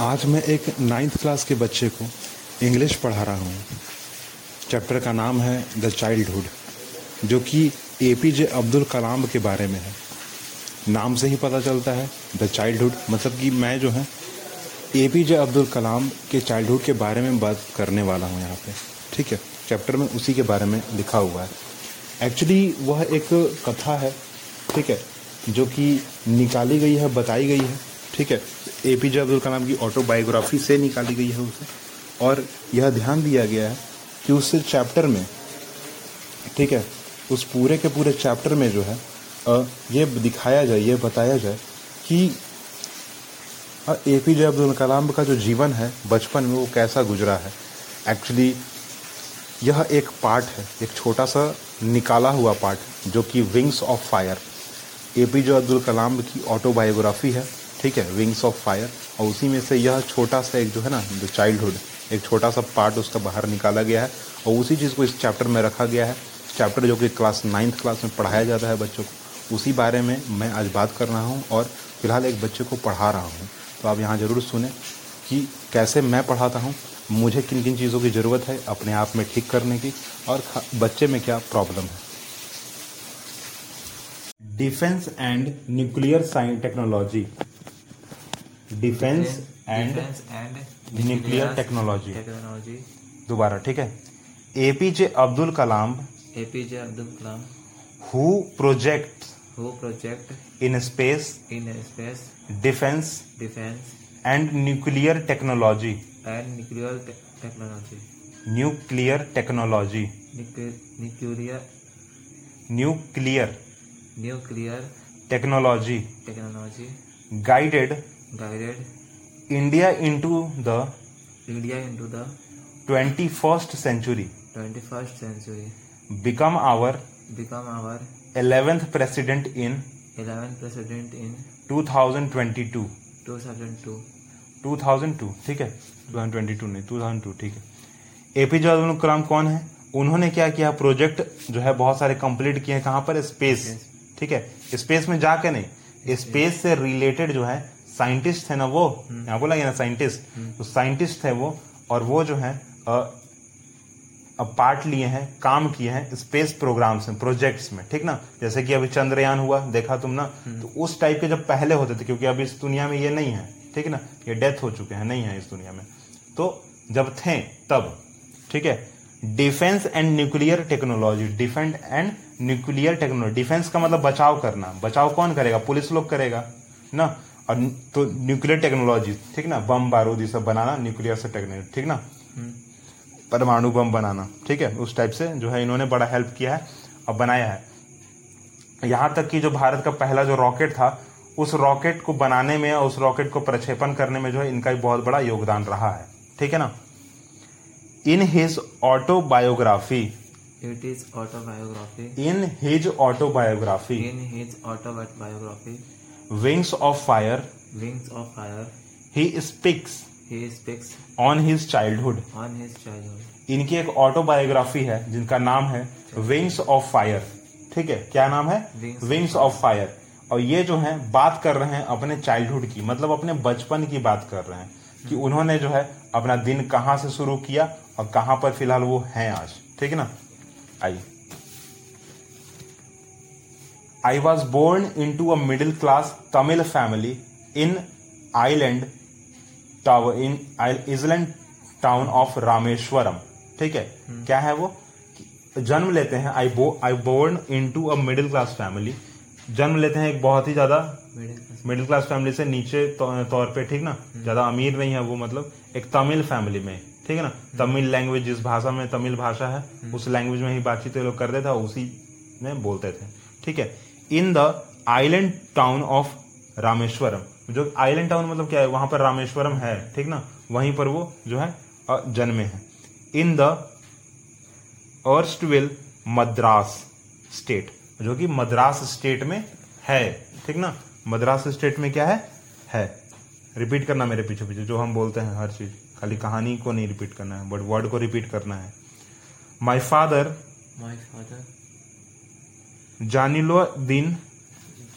आज मैं एक नाइन्थ क्लास के बच्चे को इंग्लिश पढ़ा रहा हूँ। चैप्टर का नाम है द चाइल्डहुड जो कि ए पी जे अब्दुल कलाम के बारे में है। नाम से ही पता चलता है द चाइल्डहुड मतलब कि मैं जो है ए पी जे अब्दुल कलाम के चाइल्डहुड के बारे में बात करने वाला हूँ यहाँ पे। ठीक है? चैप्टर में उसी के बारे में लिखा हुआ है। एक्चुअली वह एक कथा है, ठीक है, जो कि निकाली गई है, बताई गई है। ठीक है? ए पी जे अब्दुल कलाम की ऑटोबायोग्राफी से निकाली गई है उसे। और यह ध्यान दिया गया है कि उस चैप्टर में, ठीक है, उस पूरे के पूरे चैप्टर में जो है ये दिखाया जाए, ये बताया जाए कि ए पी जे अब्दुल कलाम का जो जीवन है, बचपन में वो कैसा गुजरा है। एक्चुअली यह एक पार्ट है, एक छोटा सा निकाला हुआ पार्ट, जो कि Wings of Fire A P J Abdul Kalam की ऑटोबायोग्राफी है। ठीक है विंग्स ऑफ़ फायर और उसी में से यह छोटा सा एक जो है ना, जो चाइल्डहुड एक छोटा सा पार्ट उसका बाहर निकाला गया है। और उसी चीज़ को इस चैप्टर में रखा गया है। चैप्टर जो कि क्लास नाइन्थ क्लास में पढ़ाया जाता है बच्चों को। उसी बारे में मैं आज बात कर रहा हूँ और फ़िलहाल एक बच्चे को पढ़ा रहा हूँ। तो आप यहाँ ज़रूर सुने कि कैसे मैं पढ़ाता हूँ, मुझे किन किन चीज़ों की ज़रूरत है, अपने आप में ठीक करने की और बच्चे में क्या प्रॉब्लम है। Defence and nuclear science technology defence and and nuclear technology technology दोबारा ठीक है? APJ Abdul Kalam APJ Abdul Kalam who project who project in space in space defence defence and nuclear technology and nuclear technology nuclear technology nuclear nuclear nuclear technology technology guided guided India into the India into the twenty first century 21st century. Become our Become our 11th president in 11th president in 2022 2002. 2002 ठीक है? 2022 नहीं 2002 ठीक है? APJ Abdul कलाम कौन है? उन्होंने क्या किया? प्रोजेक्ट जो है बहुत सारे कंप्लीट किए हैं। कहाँ पर? स्पेस ठीक है? स्पेस में जाके नहीं स्पेस से रिलेटेड जो है साइंटिस्ट है ना वो? यहाँ बोला गया ना साइंटिस्ट। तो साइंटिस्ट है वो और वो जो है पार्ट लिए हैं काम किए हैं स्पेस प्रोग्राम्स में प्रोजेक्ट्स में ठीक ना? जैसे कि अभी चंद्रयान हुआ देखा तुम ना तो उस टाइप के जब पहले होते थे क्योंकि अभी इस दुनिया में ये नहीं है ठीक ना? ये डेथ हो चुके हैं नहीं है इस दुनिया में। तो जब थे तब ठीक है? Defence and nuclear technology defence and nuclear technology. Defence का मतलब बचाव करना। बचाव कौन करेगा? पुलिस लोग करेगा ना? और तो न्यूक्लियर टेक्नोलॉजी ठीक ना? बम बारूद ये सब बनाना न्यूक्लियर से टेक्नोलॉजी ठीक ना? परमाणु बम बनाना ठीक है? उस टाइप से जो है इन्होंने बड़ा हेल्प किया है और बनाया है। यहाँ तक कि जो भारत का पहला जो रॉकेट था उस रॉकेट को बनाने में और उस रॉकेट को प्रक्षेपण करने में जो है इनका बहुत बड़ा योगदान रहा है ठीक है ना? In his autobiography it is autobiography in his autobiography In his autobiography, Wings of Fire Wings of Fire, he speaks he speaks on his childhood on his childhood. इनकी एक ऑटोबायोग्राफी है जिनका नाम है विंग्स ऑफ़ फायर ठीक है? क्या नाम है? Wings विंग्स ऑफ़ फायर और ये जो है बात कर रहे हैं अपने चाइल्डहुड की मतलब अपने बचपन की बात कर रहे हैं कि उन्होंने जो है अपना दिन कहाँ से शुरू किया और कहाँ पर फ़िलहाल वो हैं आज। ठीक है ना? आइए। I was born into a middle class Tamil family in island tower in island town of Rameswaram ठीक है? क्या है वो? जन्म लेते हैं I bo I born into a middle class family जन्म लेते हैं एक बहुत ही ज़्यादा मिडिल क्लास फैमिली से नीचे तौर पे ठीक ना? ज़्यादा अमीर नहीं है वो मतलब एक तमिल फैमिली में ठीक है ना? तमिल लैंग्वेज जिस भाषा में तमिल भाषा है उस लैंग्वेज में ही बातचीत लोग करते थे उसी में बोलते थे ठीक है? In the island town of Rameswaram. जो आइलैंड टाउन मतलब क्या है? वहाँ पर रामेश्वरम है, ठीक ना? वहीं पर वो जो है जन्मे है। In the erstwhile Madras state, जो कि मद्रास स्टेट में है, ठीक ना? मद्रास स्टेट में क्या है? है। रिपीट करना मेरे पीछे पीछे जो हम बोलते हैं हर चीज़। खाली कहानी को नहीं रिपीट करना है, बट वर्ड को रिपीट करना है। माई फादर माई father जानी लो दिन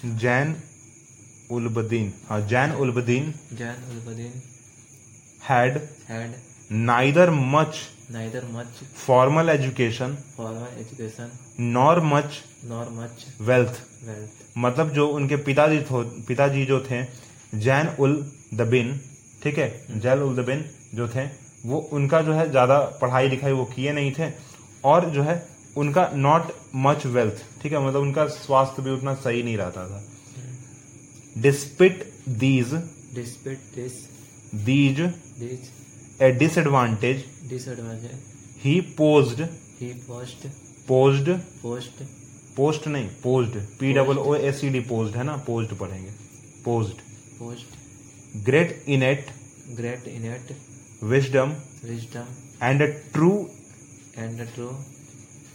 जैन उल्बदीन। हाँ Jainulabdeen Jainulabdeen. Had had neither much neither much formal education formal education nor much nor much wealth wealth मतलब जो उनके पिताजी पिताजी जो थे जैन उल दबिन ठीक है? जैन उल दबिन जो थे वो उनका जो है ज़्यादा पढ़ाई लिखाई वो किए नहीं थे। और जो है उनका नॉट मच वेल्थ ठीक है? मतलब उनका स्वास्थ्य भी उतना सही नहीं रहता था। Despite these despite this these this a disadvantage disadvantage, he posed he post posed post post नहीं posed P double O S C D posed है ना? पोज्ड पढ़ेंगे। Posed post great innate great innate wisdom wisdom and a true and true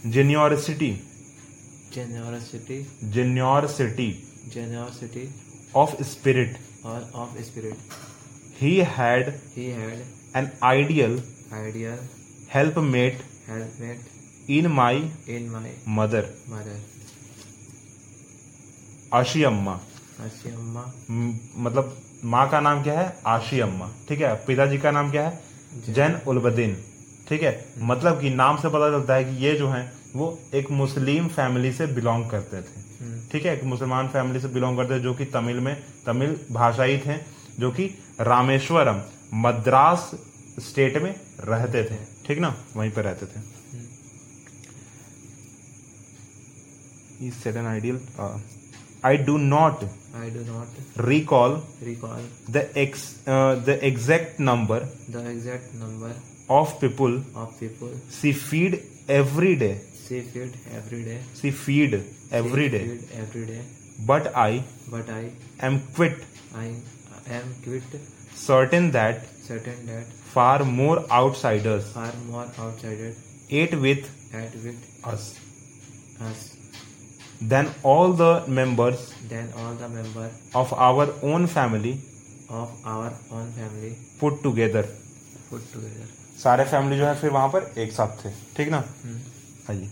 generosity generosity, generosity generosity of spirit or of spirit. He had He had an ideal ideal helpmate helpmate in my in my mother mother. Ashiamma Ashiyamma म- मतलब माँ का नाम क्या है? आशी अम्मा। ठीक है? पिताजी का नाम क्या है? जैन उलबदीन ठीक है? मतलब कि नाम से पता चलता है कि ये जो है वो एक मुस्लिम फैमिली से बिलोंग करते थे। ठीक है? एक मुसलमान फैमिली से बिलोंग करते थे जो कि तमिल में तमिल भाषाई थे जो कि रामेश्वरम मद्रास स्टेट में रहते थे। ठीक ना? वहीं पर रहते थे। He said an ideal. Uh, I do not I do not recall recall the ex uh, the exact number the exact number. Of people of people she feed every day. she feed every day. She feed every She day. feed every day. But I But I am quit I am quite certain that certain that far more outsiders far more outsided ate with at with us us than all the members than all the member of our own family of our own family put together. put together. सारे family जो है फिर वहाँ पर एक साथ थे। ठीक ना? आइए।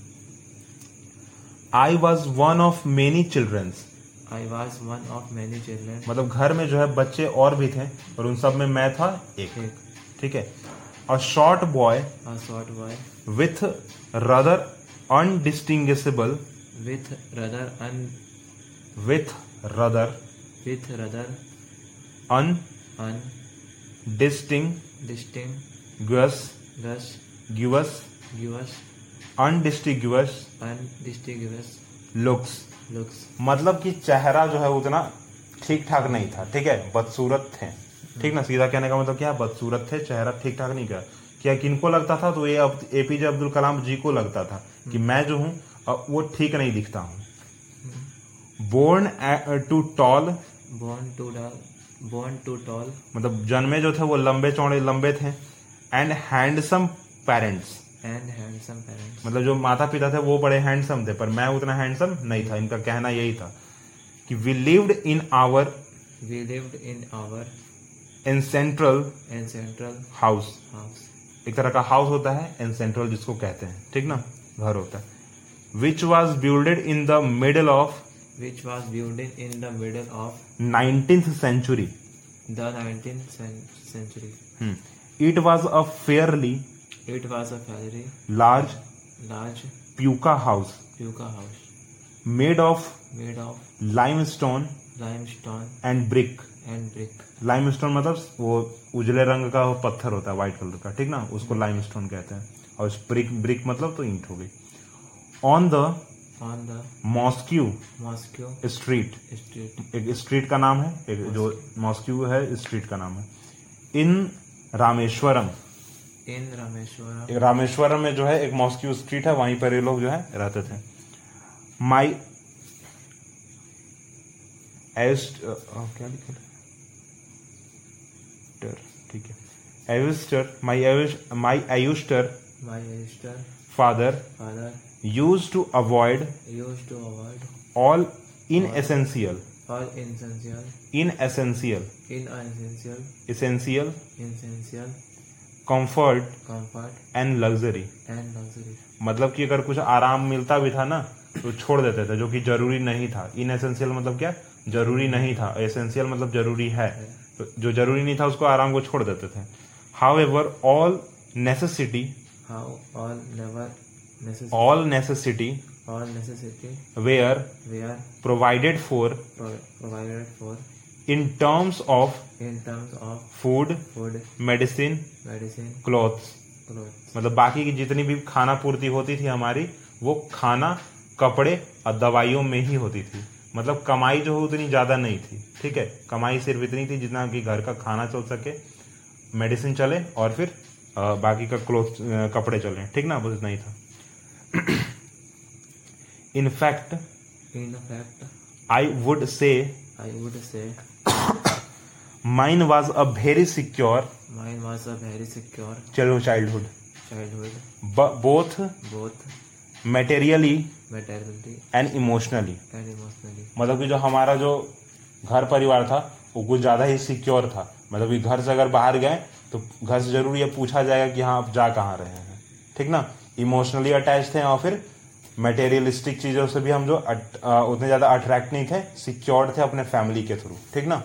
I was one of many childrens I was one of many children. मतलब घर में जो है बच्चे और भी थे और उन सब में मैं था एक। एक। ठीक है? A short boy short boy with rather undistinguishable with rather un with rather with rather un un disting undistinguish undistinguished gives gives undistinguish undistinguished looks looks. मतलब कि चेहरा जो है उतना ठीक ठाक नहीं था ठीक है? बदसूरत थे। ठीक ना? सीधा कहने का मतलब क्या? बदसूरत थे चेहरा ठीक ठाक नहीं क्या क्या किनको लगता था तो ये अब एपीजे अब्दुल कलाम जी को लगता था कि मैं जो हूँ वो ठीक नहीं दिखता हूँ। Born to tall born to tall born to tall मतलब जन्मे जो थे वो लंबे चौड़े लंबे थे। And handsome parents and handsome parents. मतलब जो माता पिता थे वो बड़े हैंडसम थे पर मैं उतना हैंडसम नहीं था। इनका कहना यही था कि we lived in our we lived in our in central ancestral house house. एक तरह का हाउस होता है इन सेंट्रल जिसको कहते हैं। ठीक ना? घर होता है। Which was builded in the middle of which was built in the middle of nineteenth century the 19th cen- century. It was a fairly it was a very large large pukka house puka house. Made of made of limestone limestone and brick and brick. Limestone मतलब वो उजले रंग का वो पत्थर होता है white colour का ठीक ना? उसको लाइम स्टोन कहते हैं। और ब्रिक ब्रिक मतलब तो ईंट हो गई। On the on the Mosque Moscow Street Street एक स्ट्रीट का नाम है एक जो मॉस्क्यू है स्ट्रीट का नाम है। इन रामेश्वरम। इन रामेश्वरम। रामेश्वरम में जो है एक मॉस्क्यू स्ट्रीट है वहीं पर ये लोग जो है रहते थे। माई एस्ट क्या लिखा ठीक है। Austere my my आयुस्टर my sister father father use to avoid use to avoid all in essential all essential. In essential in essential. Essential essential. Comfort comfort. And luxury and luxury. मतलब कि अगर कुछ आराम मिलता भी था ना तो छोड़ देते थे जो कि ज़रूरी नहीं था। इन एसेंशियल मतलब क्या? ज़रूरी नहीं था। एसेंशियल मतलब ज़रूरी है। तो जो ज़रूरी नहीं था उसको आराम को छोड़ देते थे। However all necessity how all never necessary all necessity? Were were provided for. Pro- provided for. In terms of in terms of food food, medicine medicine, clothes. Clothes. मतलब बाकी की जितनी भी खाना पूर्ति होती थी हमारी वो खाना कपड़े और दवाइयों में ही होती थी। मतलब कमाई जो है उतनी ज़्यादा नहीं थी। ठीक है? कमाई सिर्फ़ इतनी थी जितना कि घर का खाना चल सके मेडिसिन चले और फिर बाकी का क्लोथ कपड़े चले। ठीक ना? बस इतना ही था in fact In fact, I would say I would say mine was a very secure mine was a very secure चलो childhood childhood, both both materially materially and emotionally and emotionally. मतलब कि जो हमारा जो घर परिवार था वो कुछ ज़्यादा ही सिक्योर था। मतलब कि घर से अगर बाहर गए तो घर से ज़रूर ये पूछा जाएगा कि हाँ आप जा कहाँ रहे हैं? ठीक ना? इमोशनली अटैच थे और फिर मटेरियलिस्टिक चीज़ों से भी हम जो अट, उतने ज़्यादा अट्रैक्ट नहीं थे सिक्योर्ड थे अपने फैमिली के थ्रू ठीक ना?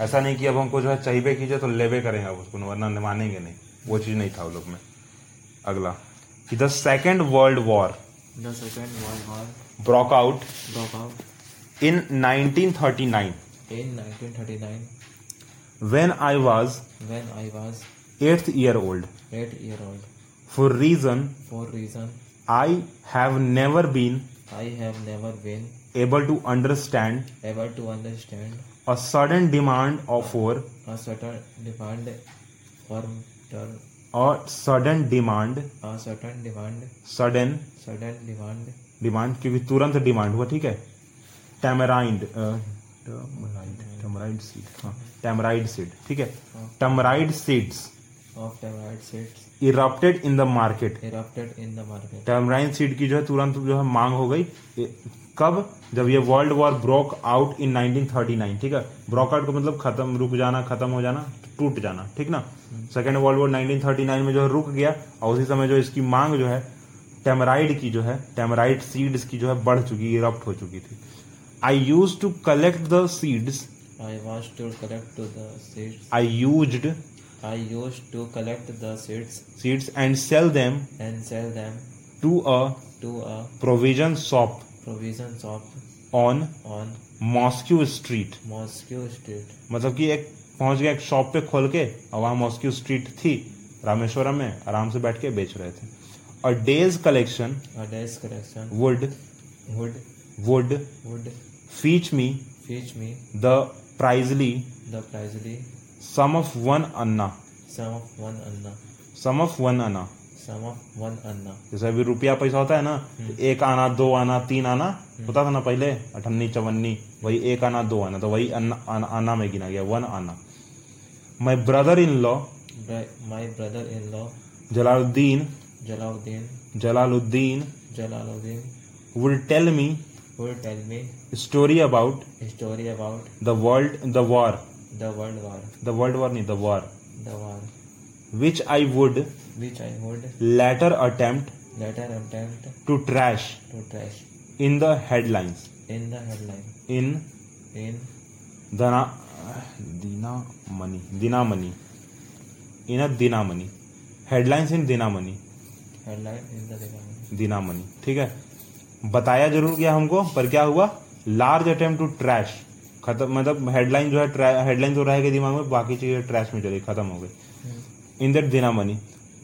ऐसा नहीं कि अब हमको जो है चाहिए कीजिए तो लेवे करेंगे अब उसको वरना मानेंगे नहीं। वो चीज़ नहीं था वो लोग में। अगला। कि the Second World War The Second World War broke out broke out in 1939 in 1939 when I was when I was 8th year old. 8 year old. For reason For reason I have never been I have never been able to understand able to understand a sudden demand of for a certain demand for turn a sudden demand a certain demand sudden sudden demand demand क्योंकि तुरंत demand हुआ ठीक है tamarind टैमराइड seed हाँ टैमराइड seed ठीक है tamarind seeds of tamarind seeds erupted in the market erupted in the market. Tamarind seed की जो है तुरंत जो है मांग हो गई। कब? जब ये World War broke out in 1939 ठीक है? ब्रोक आउट का मतलब खत्म रुक जाना खत्म हो जाना टूट जाना ठीक ना? सेकेंड वर्ल्ड वॉर 1939 में जो है रुक गया और उसी समय जो इसकी मांग जो है टेमराइड की जो है टेमराइड सीड्स की जो है बढ़ चुकी इरप्ट हो चुकी थी। I use to collect the seeds to collect to the I used I used to collect the seeds seeds and sell them and sell them to a to a provision shop provision shop on on Mosque Street Moscow Street. मतलब कि एक पहुँच गया एक shop पे खोल के और वहाँ मॉस्क्यू स्ट्रीट थी रामेश्वरम में आराम से बैठ के बेच रहे थे और day's collection A day's collection would would would would fetch me fetch me the precisely the precisely sum of one anna sum of one anna. Sum of one anna Sum of one anna. जैसे अभी रुपया पैसा होता है ना तो एक आना दो आना तीन आना होता था ना पहले? अठन्नी चवन्नी वही एक आना दो आना तो वही अन्ना आना, आना में गिना गया one anna my brother in law Bri- My brother-in-law Jalaluddin Jalauddin Jalaluddin Jalaluddin would tell me would story about story about a story about the world the war the World War, the world war नहीं the war the war, which I would which I would later attempt later attempt to trash to trash in the headlines in the headline in in Dana Dina Money Dinamani in a Dinamani headlines in Dinamani headline in the Dinamani. Dinamani ठीक है बताया ज़रूर गया हमको पर क्या हुआ large attempt to trash खत्म मतलब हेडलाइन जो है हेडलाइन जो रहेगा दिमाग में बाकी चीज़ें ट्रैश में चली खत्म हो गई। In that Dinamani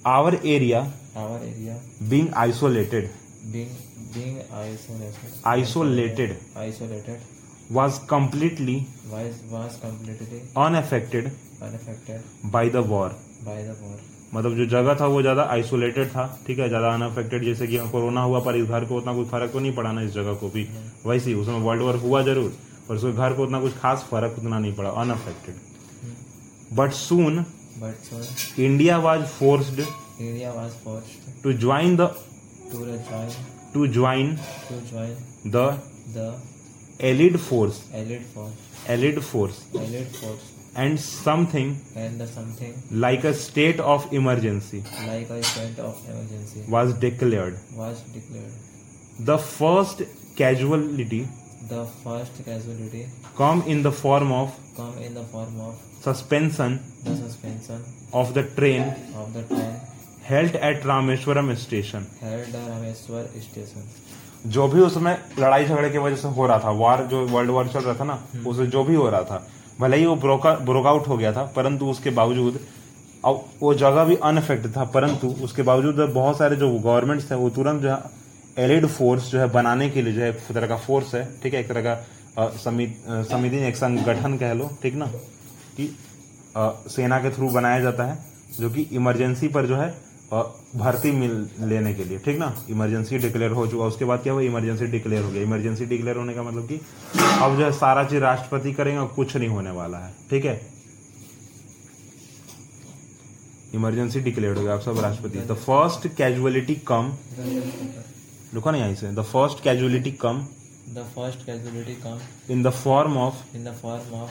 our area Our area being isolated being isolated. Isolated. isolated. was completely was was completely unaffected unaffected by the war. by the war. मतलब जो जगह था वो ज़्यादा आइसोलेटेड था ठीक है? ज़्यादा अनअफेक्टेड जैसे कि कोरोना हुआ पर इस घर को उतना कोई फ़र्क तो नहीं पड़ा ना इस जगह को भी। वैसे ही उसमें वर्ल्ड वॉर हुआ ज़रूर। पर उसके घर को उतना कुछ खास फ़र्क उतना नहीं पड़ा unaffected but soon India was forced India was forced to join the to join join the Allied force Allied force, Allied force Allied force, and something and something like a state of emergency like a state of emergency was declared was declared. the first casualty The first casualty come in the form of come in the form of suspension the suspension of the train of the train held at Rameshwaram station. held at Rameswar station. जो भी उसमें लड़ाई झगड़े की वजह से हो रहा था वार जो वर्ल्ड वॉर चल रहा था ना उसे जो भी हो रहा था भले ही वो ब्रोक आउट हो गया था परंतु उसके बावजूद अब वो जगह भी अनफेक्टेड था परंतु उसके बावजूद बहुत सारे जो गवर्नमेंट्स थे वो तुरंत जो है एलिड फोर्स जो है बनाने के लिए जो है एक तरह का फोर्स है ठीक है? एक तरह का समिति एक संगठन कह लो ठीक ना? कि अ, सेना के थ्रू बनाया जाता है जो कि इमरजेंसी पर जो है भर्ती मिल लेने के लिए ठीक ना? इमरजेंसी डिक्लेयर हो चुका उसके बाद क्या हुआ? इमरजेंसी डिक्लेयर हो गया। इमरजेंसी डिक्लेयर होने का मतलब कि अब जो है सारा चीज़ राष्ट्रपति करेंगे और कुछ नहीं होने वाला है ठीक है? इमरजेंसी डिक्लेयर हो गया आप सब राष्ट्रपति। द फ़र्स्ट कैजुअलिटी कम लिखो ना यहीं से the first casualty come The first casualty come in the form of in the form of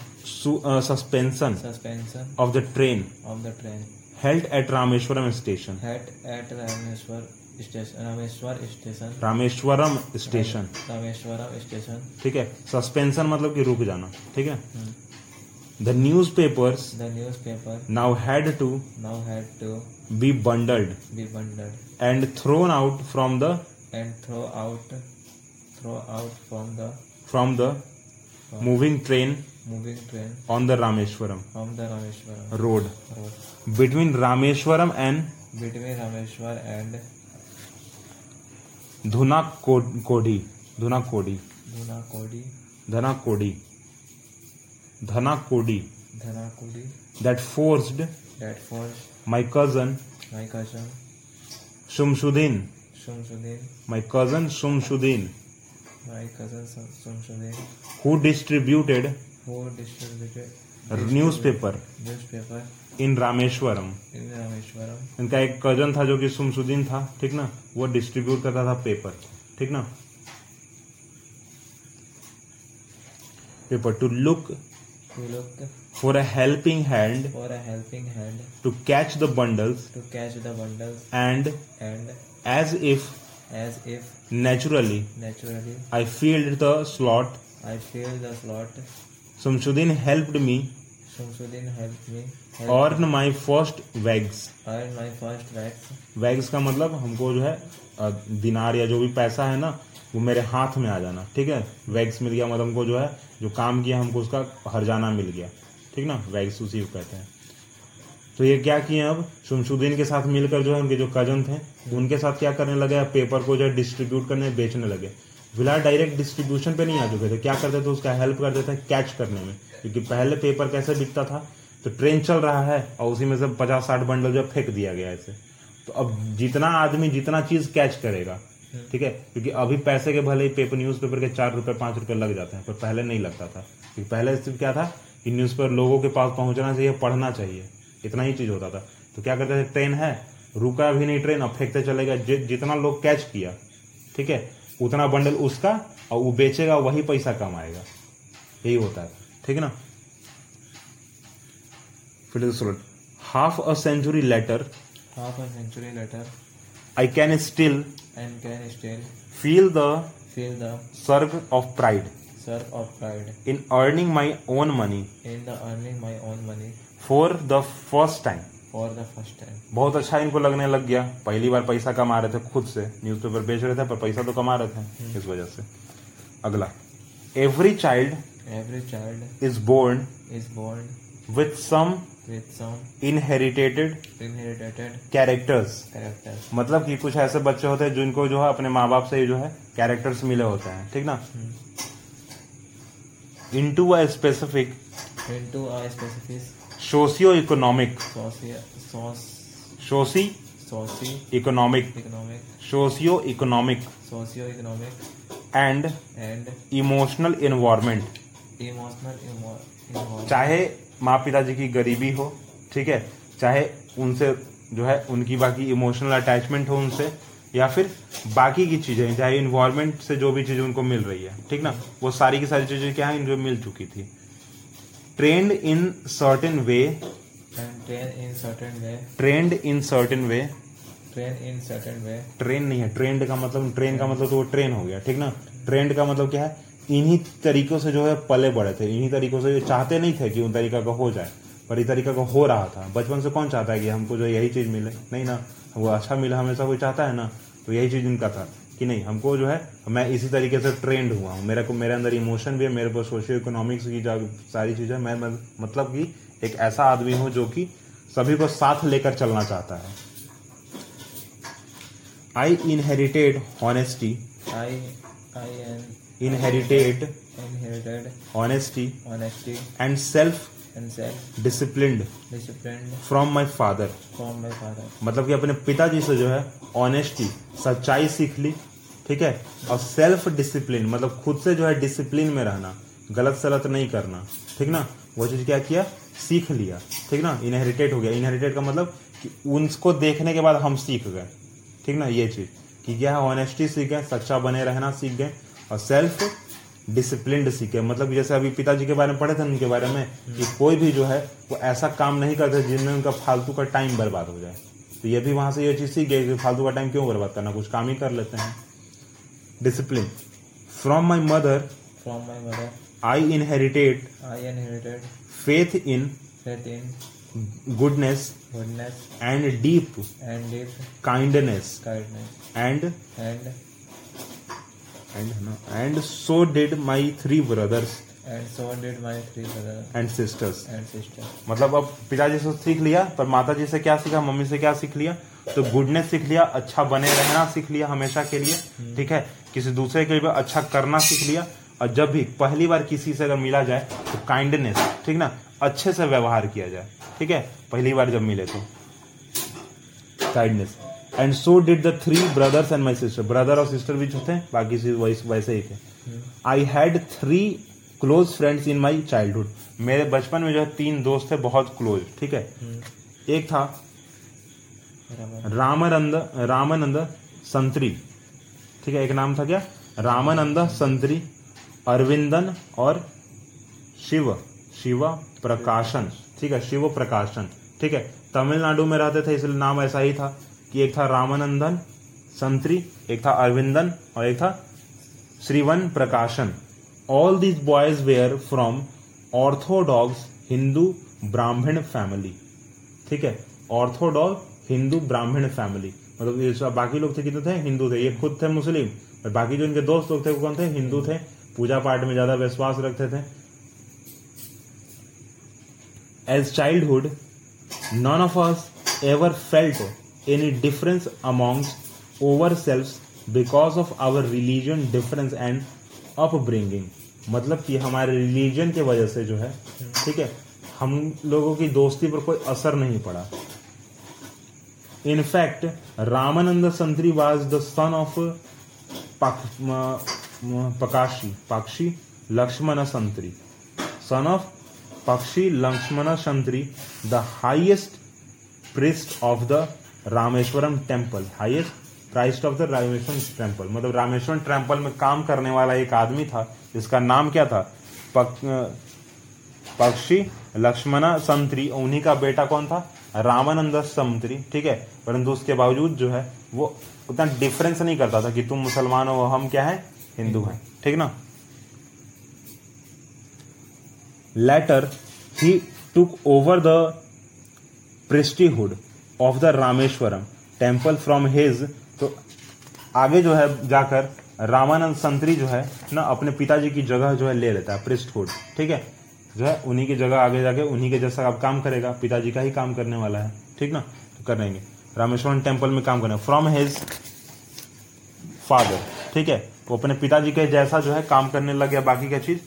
suspension suspension of the train of the train held at Rameswaram station at at Rameswar station. Rameswar station. Rameswaram station Rameswaram station. ठीक है suspension मतलब कि रुक जाना ठीक है the newspapers The newspaper now had to now had to be bundled be bundled and thrown out from the and throw out throw out from the from the moving train moving train on the Rameswaram from the Rameswaram road road between Rameswaram and between Rameswar and धुना कोडी धुना कोडी Dhunakodi, धना कोडी धना कोडी Dhanakudi that forced that forced my cousin my cousin Shamsuddin. My cousin Shamsuddin. My cousin Shamsuddin. Who distributed? Who distributed? Newspaper newspaper in Rameswaram in Rameswaram इनका एक कज़न था जो कि सुमसुद्दीन था ठीक ना वो डिस्ट्रीब्यूट करता था पेपर ठीक ना paper to look to look for a helping hand for a helping hand to catch the bundles to catch the bundles and and as if as if naturally naturally I feel the slot I feel the slot Shamsuddin helped me Shamsuddin help me earn my first wages my first wages wages का मतलब हमको जो है दिनार या जो भी पैसा है ना वो मेरे हाथ में आ जाना ठीक है? वैग्स मिल गया मतलब हमको जो है जो काम किया हमको उसका हर जाना मिल गया ठीक ना? वैग्स उसी को कहते हैं। तो ये क्या किए अब? शमशुद्दीन के साथ मिलकर जो है उनके जो कज़न थे उनके साथ क्या करने लगे पेपर को जो है डिस्ट्रीब्यूट करने, बेचने लगे। फ़िलहाल डायरेक्ट डिस्ट्रीब्यूशन पे नहीं आ चुके थे। क्या करते थे? उसका हेल्प करते थे कैच करने में। क्योंकि पहले पेपर कैसे बिकता था? तो ट्रेन चल रहा है और उसी में से पचास साठ बंडल जो फेंक दिया गया ऐसे तो अब जितना आदमी जितना चीज़ कैच करेगा, ठीक है? क्योंकि अभी पैसे के भले ही पेपर न्यूज़ पेपर के चार रुपए, पाँच रुपए लग जाते हैं, पर पहले नहीं लगता था। क्योंकि पहले सिर्फ़ क्या था कि न्यूज़ पेपर लोगों के पास पहुँचना चाहिए, पढ़ना चाहिए। इतना ही चीज़ होता था। तो क्या करते थे? ट्रेन है रुका भी नहीं ट्रेन अब फेंकते चलेगा जि, जितना लोग कैच किया ठीक है उतना बंडल उसका और वो बेचेगा वही पैसा कम आएगा यही होता है ठीक है ना? फिर half a century later half a century later I can still and can still feel the feel the surge of pride surge of pride in earning my own money in the earning my own money for the first time for the first time बहुत अच्छा इनको लगने लग गया। पहली बार पैसा कमा रहे थे खुद से। न्यूज़पेपर बेच रहे थे पर पैसा तो कमा रहे थे इस वजह से। अगला। Every child Every child is born is born with some inherited inherited characters characters. मतलब कि कुछ ऐसे बच्चे होते हैं जिनको जो है अपने माँ बाप से जो है कैरेक्टर्स मिले होते हैं। ठीक ना? Into a specific Into a specific socio-economic soc सोशी soci economic socio-economic socio-economic and and emotional environment involvement. चाहे माँ पिताजी की गरीबी हो ठीक है चाहे उनसे जो है उनकी बाकी इमोशनल अटैचमेंट हो उनसे या फिर बाकी की चीज़ें चाहे इन्वायरमेंट से जो भी चीज़ें उनको मिल रही है ठीक ना? वो सारी की सारी चीज़ें क्या है? इनको मिल चुकी थी। Trained in certain way and train in certain way. Trained in certain way train in certain way. Train नहीं है. ट्रेंड का मतलब ट्रेन का मतलब तो वो ट्रेन हो गया ठीक ना? ट्रेंड का मतलब क्या है? इन्हीं तरीकों से जो है पले बड़े थे. इन्हीं तरीकों से चाहते नहीं थे कि उन तरीका का हो जाए. पर इस तरीका का हो रहा था. बचपन से कौन चाहता है कि हमको जो यही चीज़ मिले? नहीं ना? वो अच्छा मिला हमेशा कोई चाहता है ना? तो यही चीज़ इनका था. कि नहीं हमको जो है मैं इसी तरीके से ट्रेंड हुआ हूँ। मेरे को मेरे अंदर इमोशन भी है मेरे पास सोशियो इकोनॉमिक्स की जो सारी चीज़ें मैं मतलब कि एक ऐसा आदमी हूँ जो कि सभी को साथ लेकर चलना चाहता है। I inherited honesty I I an inherited inherited honesty honesty and self and self disciplined disciplined from my father from my father. मतलब कि अपने पिताजी से जो है ऑनेस्टी सच्चाई सीख ली। ठीक है? और सेल्फ डिसिप्लिन मतलब खुद से जो है डिसिप्लिन में रहना, गलत सलत नहीं करना, ठीक ना? वो चीज़ क्या किया? सीख लिया, ठीक ना? इनहेरिटेड हो गया। इनहेरिटेड का मतलब कि उनको देखने के बाद हम सीख गए, ठीक ना? ये चीज़ कि क्या है? ऑनेस्टी सीख गए सच्चा बने रहना सीख गए और सेल्फ डिसिप्लिन सीखे। मतलब जैसे अभी पिताजी के बारे में पढ़े थे उनके बारे में कि कोई भी जो है, वो ऐसा काम नहीं करते जिनमें उनका फालतू का टाइम बर्बाद हो जाए। तो ये भी वहाँ से ये चीज़ सीख गए कि फालतू का टाइम क्यों बर्बाद करना? कुछ काम ही कर लेते हैं। Discipline from my mother From my mother, I inherited I inherited faith in faith in goodness goodness and deep and deep kindness kindness, and and and no, and so did my three brothers and so did my three brothers and sisters and sisters. मतलब अब पिताजी से सीख लिया पर माता जी से क्या सीखा मम्मी से क्या सीख लिया तो गुडनेस सीख लिया अच्छा बने रहना सीख लिया हमेशा के लिए ठीक है किसी दूसरे के लिए अच्छा करना सीख लिया और जब भी पहली बार किसी से अगर मिला जाए तो काइंडनेस ठीक ना? अच्छे से व्यवहार किया जाए ठीक है? पहली बार जब मिले तो। Kindness and so did the three brothers and my sister brother और सिस्टर भी जो थे बाकी से वैसे वैसे ही थे। I had three close friends in my childhood मेरे बचपन में जो है तीन दोस्त थे बहुत क्लोज ठीक है? एक था रामानंद रामानंद संतरी। ठीक है, एक नाम था क्या? रामानंद संतरी अरविंदन और शिव। शिव प्रकाशन, ठीक है, शिव प्रकाशन, ठीक है। तमिलनाडु में रहते थे, इसलिए नाम ऐसा ही था कि एक था रामानंदन संतरी एक था अरविंदन और एक था Sivaprakasan. All these boys were from orthodox Hindu Brahmin family ठीक है? ऑर्थोडॉक्स हिंदू ब्राह्मण फैमिली मतलब ये बाकी लोग थे कितने थे? हिंदू थे। ये खुद थे मुस्लिम। और बाकी जो इनके दोस्त लोग थे वो कौन थे? हिंदू थे। पूजा पाठ में ज़्यादा विश्वास रखते थे। As childhood of us ever felt any difference difference over self because of our religion difference and upbringing. मतलब कि हमारे रिलीजन के वजह से जो है, ठीक है, हम लोगों की दोस्ती पर कोई असर नहीं पड़ा। In fact Ramanand Sastry was the son of पकाशी Pakshi Lakshmana Sastry son of Pakshi Lakshmana Shantri, the highest priest of the Rameshwaram temple, highest priest of the Rameswaram temple मतलब रामेश्वरम टेंपल में काम करने वाला एक आदमी था जिसका नाम क्या था? पक, पक्षी लक्ष्मणा संतरी उन्हीं का बेटा कौन था? रामानंद संतरी ठीक है? परंतु उसके बावजूद जो है, वो उतना डिफरेंस नहीं करता था कि तुम मुसलमान हो हम क्या है? हिंदू हैं, ठीक ना? Later he took over the priesthood of the Rameswaram temple from his तो आगे जो है, जाकर रामानंद संतरी जो है, ना, अपने पिताजी की जगह जो है, ले लेता है प्रिस्टहुड ठीक है? जो है, उन्हीं की जगह आगे जाके उन्हीं के जैसा अब काम करेगा। पिताजी का ही काम करने वाला है, ठीक ना? तो कर लेंगे रामेश्वरम टेंपल में काम करना। फ्रॉम हिज फादर ठीक है? वो अपने पिताजी के जैसा जो है काम करने लग गया। बाकी क्या चीज़?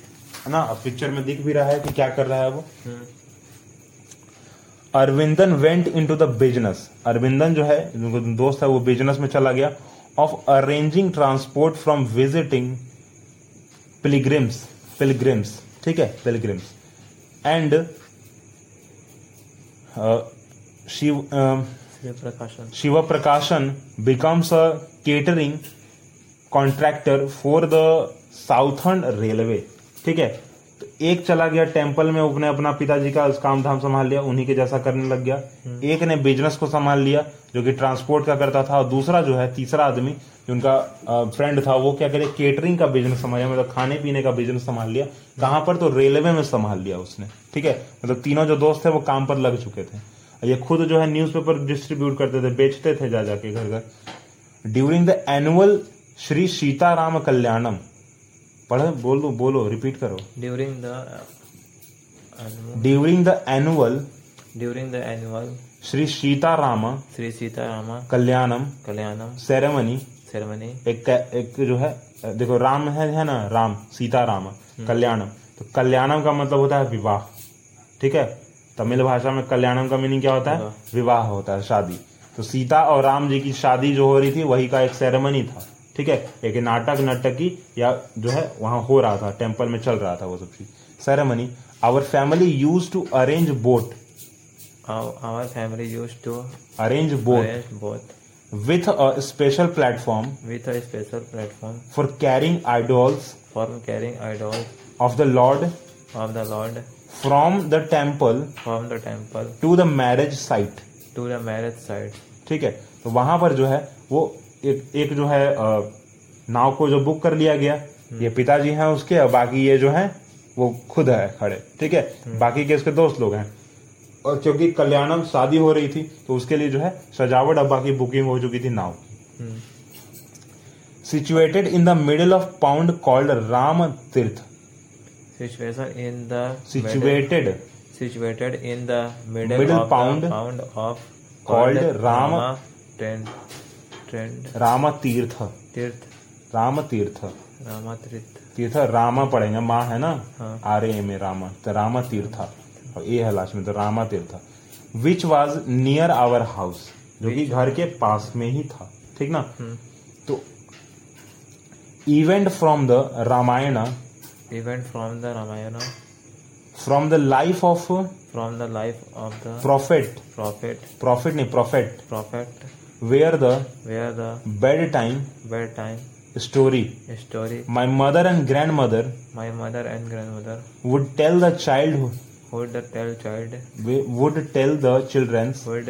है ना? पिक्चर में दिख भी रहा है कि क्या कर रहा है वो। Aravindan went in to the business Aravindan जो है दोस्त है, वो बिज़नेस में चला गया। Of arranging transport from visiting pilgrims pilgrims ठीक है? Pilgrims and Siva. Sivaprakasan becomes a catering contractor for the Southern Railway ठीक है? तो एक चला गया टेंपल में उसने अपना पिताजी का काम धाम संभाल लिया उन्हीं के जैसा करने लग गया। एक ने बिज़नेस को संभाल लिया जो कि ट्रांसपोर्ट का करता था और दूसरा जो है तीसरा आदमी कि उनका फ्रेंड था वो क्या करे केटरिंग का बिज़नेस संभाला मतलब खाने पीने का बिज़नेस संभाल लिया कहाँ पर तो रेलवे में संभाल लिया उसने ठीक है? मतलब तीनों जो दोस्त थे वो काम पर लग चुके थे। ये खुद जो है न्यूज़पेपर डिस्ट्रीब्यूट करते थे बेचते थे जा जाके घर घर। During the annual Shri Sitarama Kalyanam पढ़ो बोल दो बोलो रिपीट करो। During the during the annual during the annual Shri Sitarama Sri Sita Rama Kalyanam Kalyanam ceremony एक एक जो है देखो राम है है ना राम सीता राम कल्याणम। तो कल्याणम का मतलब होता है विवाह ठीक है? तमिल भाषा में कल्याणम का मीनिंग क्या होता है? विवाह। होता है शादी। तो सीता और राम जी की शादी जो हो रही थी वही का एक सेरेमनी था ठीक है? एक नाटक नर्तकी या जो है वहाँ हो रहा था टेंपल में चल रहा था वो सब चीज़। Ceremony our family use to arrange boat our family use to arrange boat arrange with a special platform with a special platform for carrying idols for carrying idols of the Lord of the Lord from the temple from the temple to the marriage site to the marriage site. ठीक है? तो वहाँ पर जो है वो एक एक जो है अ, नाव को जो बुक कर लिया गया ये पिताजी हैं उसके और बाकी ये जो है वो खुद है खड़े। ठीक है? बाकी के उसके दोस्त लोग हैं। और क्योंकि कल्याणम शादी हो रही थी तो उसके लिए जो है सजावट और बाकी बुकिंग हो चुकी थी नाव की situated in the middle of pound called Ram Tirtha in the middle, situated situated in the middle, Middle of pound the pound of called Rama trend trend Ram Tirtha Tirtha Ram तीर्थ रामा तीर्थ तीर्थ रामा पढ़ेंगे माँ है ना? हाँ। R A में रामा तो रामा तीर्थ और ए है लास्ट में तो Rama Tirtha which was near our house जो कि घर के पास में ही था। ठीक ना? Hmm. तो event from the Ramayana event from the Ramayana from the life of from the life of the prophet prophet profit नहीं prophet prophet where the where the bedtime bedtime story story my mother and grandmother my mother and grandmother would tell the child would tell child. Would tell the children's would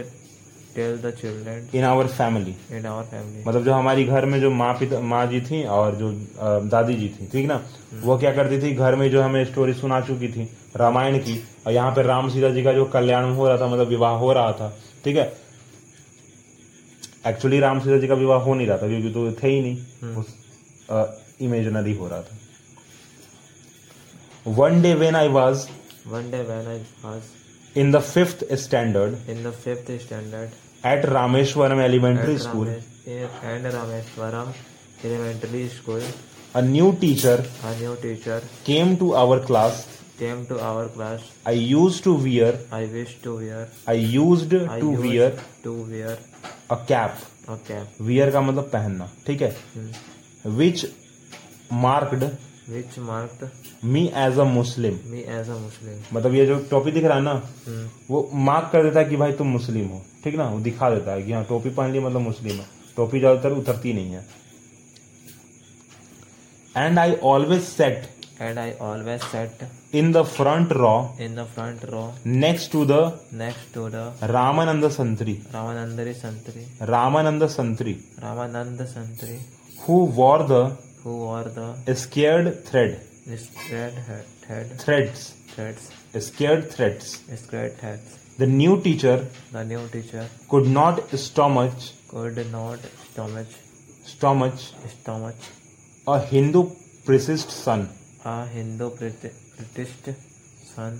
tell the children in our family in our family. मतलब जो हमारी घर में जो माँ पिता माँ जी थी और जो दादी जी थी ठीक ना? वो क्या करती थी? घर में जो हमें स्टोरी सुना चुकी थी रामायण की और यहाँ पे राम सीता जी का जो कल्याण हो रहा था मतलब विवाह हो रहा था ठीक है? एक्चुअली राम सीता जी का विवाह हो नहीं रहा था क्योंकि तो थे ही नहीं। उस इमेजनरी हो रहा था। One day when I was one day when I was in the fifth standard in the fifth standard at Rameshwaram elementary at school Ramesh, and Rameshwaram Elementary School, a new teacher a new teacher came to our class came to our class. I used to wear, I wished to wear, I used I to used wear to wear a cap. a cap, Wear का मतलब पहनना ठीक है hmm, which which marked me as a Muslim. me as a Muslim. मतलब ये जो टोपी दिख रहा है ना Hmm. वो मार्क कर देता है कि भाई तुम मुस्लिम हो ठीक ना? वो दिखा देता है कि हाँ टोपी पहन ली मतलब मुस्लिम है। टोपी ज़्यादातर उतरती नहीं है। And I always sat And I always sat in the front row in the front row next to the next to the Ramanand Santri Ramanandari Santri, Ramanand Santri Ramananda Santri, who were the who are the scared thread. Scared thread? Threads. Threads. Scared threads. Scared threads. The new teacher the new teacher could not stomach could not stomach stomach stomach. a hindu priest's son. A hindu priest's son.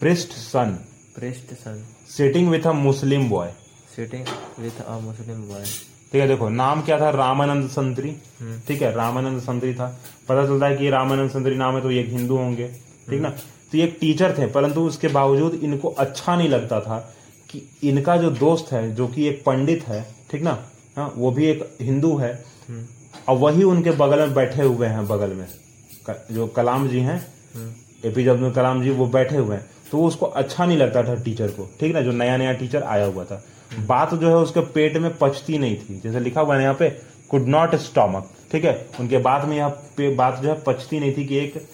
Priest son. Priest son. Sitting with a muslim boy. Sitting with a muslim boy. ठीक है देखो नाम क्या था? रामानंद संतरी। हम्म। ठीक है रामानंद संतरी था। पता चलता है कि रामानंद संतरी नाम है तो ये हिंदू होंगे। ठीक ना? तो ये एक टीचर थे परंतु उसके बावजूद इनको अच्छा नहीं लगता था कि इनका जो दोस्त है जो कि एक पंडित है ठीक ना? हाँ वो भी एक हिंदू है। हम्म, और वही उनके बगल में बैठे हुए हैं बगल में। जो कलाम जी हैं हम्म, एपीजे अब्दुल कलाम जी वो बैठे हुए हैं। तो उसको अच्छा नहीं लगता था टीचर को। ठीक ना? जो नया नया टीचर आया हुआ था। बात जो है उसके पेट में पचती नहीं थी। जैसे लिखा हुआ है यहाँ पे कुड नॉट स्टॉमक ठीक है? उनके बात में यहाँ पे बात जो है पचती नहीं थी कि एक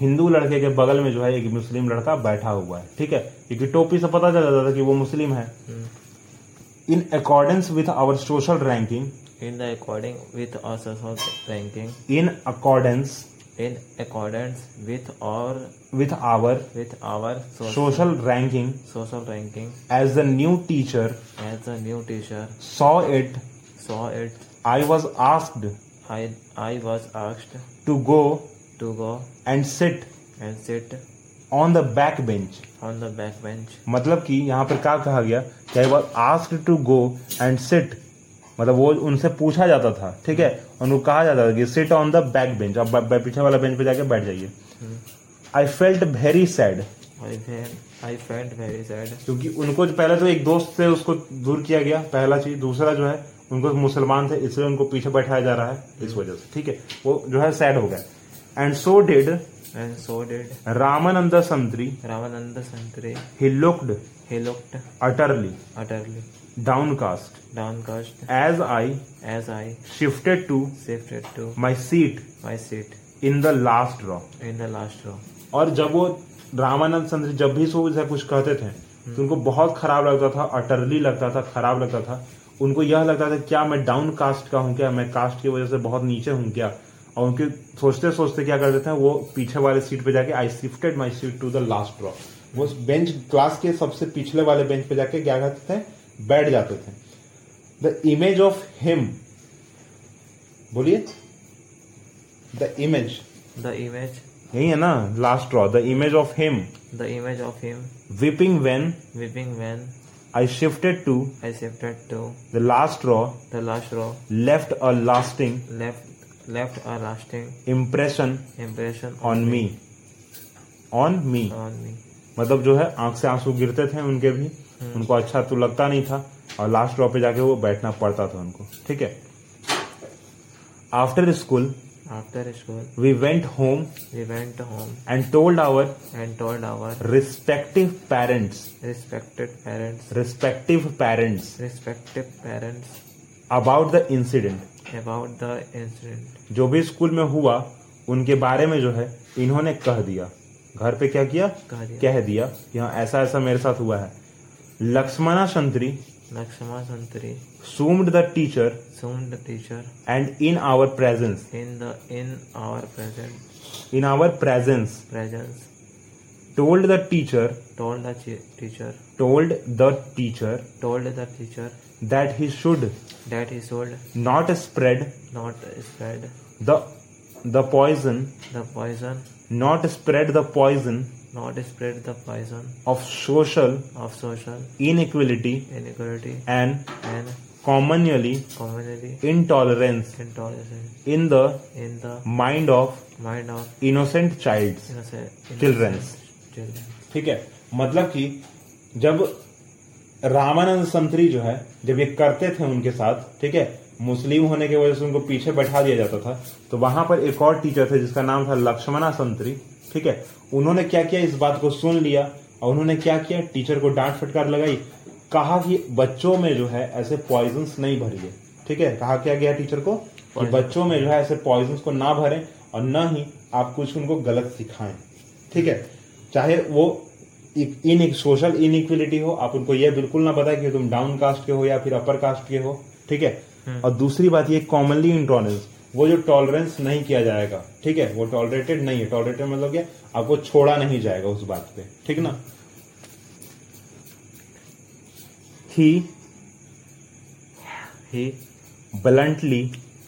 हिंदू लड़के के बगल में जो है एक मुस्लिम लड़का बैठा हुआ है। ठीक है? क्योंकि टोपी से पता चल जाता था कि वो मुस्लिम है। In in with with social ranking in according with our social ranking, in accordance with और with our with our social ranking social ranking as a new teacher as a new teacher so it so it I was asked I was asked to go to go and sit and sit on the back bench on the back bench मतलब कि यहाँ पर क्या कहा गया I was ask to go and sit मतलब वो उनसे पूछा जाता था ठीक है? उनको कहा जाता था कि sit on the back bench ब- पीछे वाला बेंच पे जाके बैठ जाइए। I felt very sad I felt I felt very sad क्योंकि उनको जो पहले तो एक दोस्त से उसको दूर किया गया पहला चीज़। दूसरा जो है उनको मुसलमान थे इसलिए उनको पीछे बैठाया जा रहा है इस वजह से ठीक है? वो जो है सैड हो गया। And so did and so did Ramanand Santri Ramananda Santri. He looked He looked utterly utterly downcast downcast. As I as I shifted to shifted to my seat my seat in the last row. in the last row. और जब वो रामानंद संतरी जब भी सो ऐसा कुछ कहते थे तो उनको बहुत खराब लगता था अटरली लगता था खराब लगता था। उनको यह लगता था क्या मैं डाउन कास्ट का हूँ क्या? मैं कास्ट की वजह से बहुत नीचे हूँ क्या? और उनके सोचते सोचते क्या करते थे वो पीछे वाले सीट पे जाके I shifted my seat to the last row वो बेंच क्लास के सबसे पिछले वाले बेंच पे जाके क्या करते थे? बैठ जाते थे। द इमेज ऑफ़ हिम बोलिए द इमेज The image यही है ना last row the image of him the image of him weeping when weeping when I shifted to I shifted to the last row the last row left a lasting left left a lasting impression impression on me on me on me. मतलब जो है आँख से आँसू गिरते थे उनके भी उनको अच्छा तो लगता नहीं था और लास्ट रॉ पे जाके वो बैठना पड़ता था उनको ठीक है? After school After school, we went home we went home एंड टोल्ड आवर and told our respective parents respected parents, respective parents respective parents अबाउट द इंसिडेंट about the incident. जो भी स्कूल में हुआ उनके बारे में जो है इन्होंने कह दिया। घर पे क्या किया? कह दिया। कह दिया कि हाँ ऐसा ऐसा मेरे साथ हुआ है। लक्ष्मणा संतरी Lakshma Santri zoomed the teacher zoomed the teacher. and in our presence. In the in our presence. In our presence. Presence. Told the teacher. Told the teacher. Told the teacher told the teacher. that he should that he should not spread not spread the the poison. the poison. Not spread the poison. Not spread the poison of social of social inequality inequality and and commonly community intolerance intolerance in the in the mind of mind of innocent Children. children. ठीक है मतलब कि जब रामानंद संतरी जो है जब ये करते थे उनके साथ ठीक है मुस्लिम होने की वजह से उनको पीछे बैठा दिया जाता था तो वहाँ पर एक और टीचर थे जिसका नाम था लक्ष्मणा संतरी ठीक है उन्होंने क्या किया? इस बात को सुन लिया और उन्होंने क्या किया? टीचर को डांट फटकार लगाई। कहा कि बच्चों में जो है ऐसे पॉइजन्स नहीं भरिए। ठीक है? कहा क्या गया टीचर को? कि बच्चों में जो है ऐसे पॉइजन्स को ना भरें और न ही आप कुछ उनको गलत सिखाएँ। ठीक है? चाहे वो इन एक सोशल इनइक्वलिटी हो आप उनको ये बिल्कुल ना बताएँ कि तुम डाउन कास्ट के हो या फिर अपर कास्ट के हो। ठीक है? और दूसरी बात ये कॉमनली इंटॉलरेंस वो जो टॉलरेंस नहीं किया जाएगा। ठीक है? वो टॉलरेटेड नहीं है। टॉलरेटेड मतलब क्या? आपको छोड़ा नहीं जाएगा उस बात पे। ठीक ना? He bluntly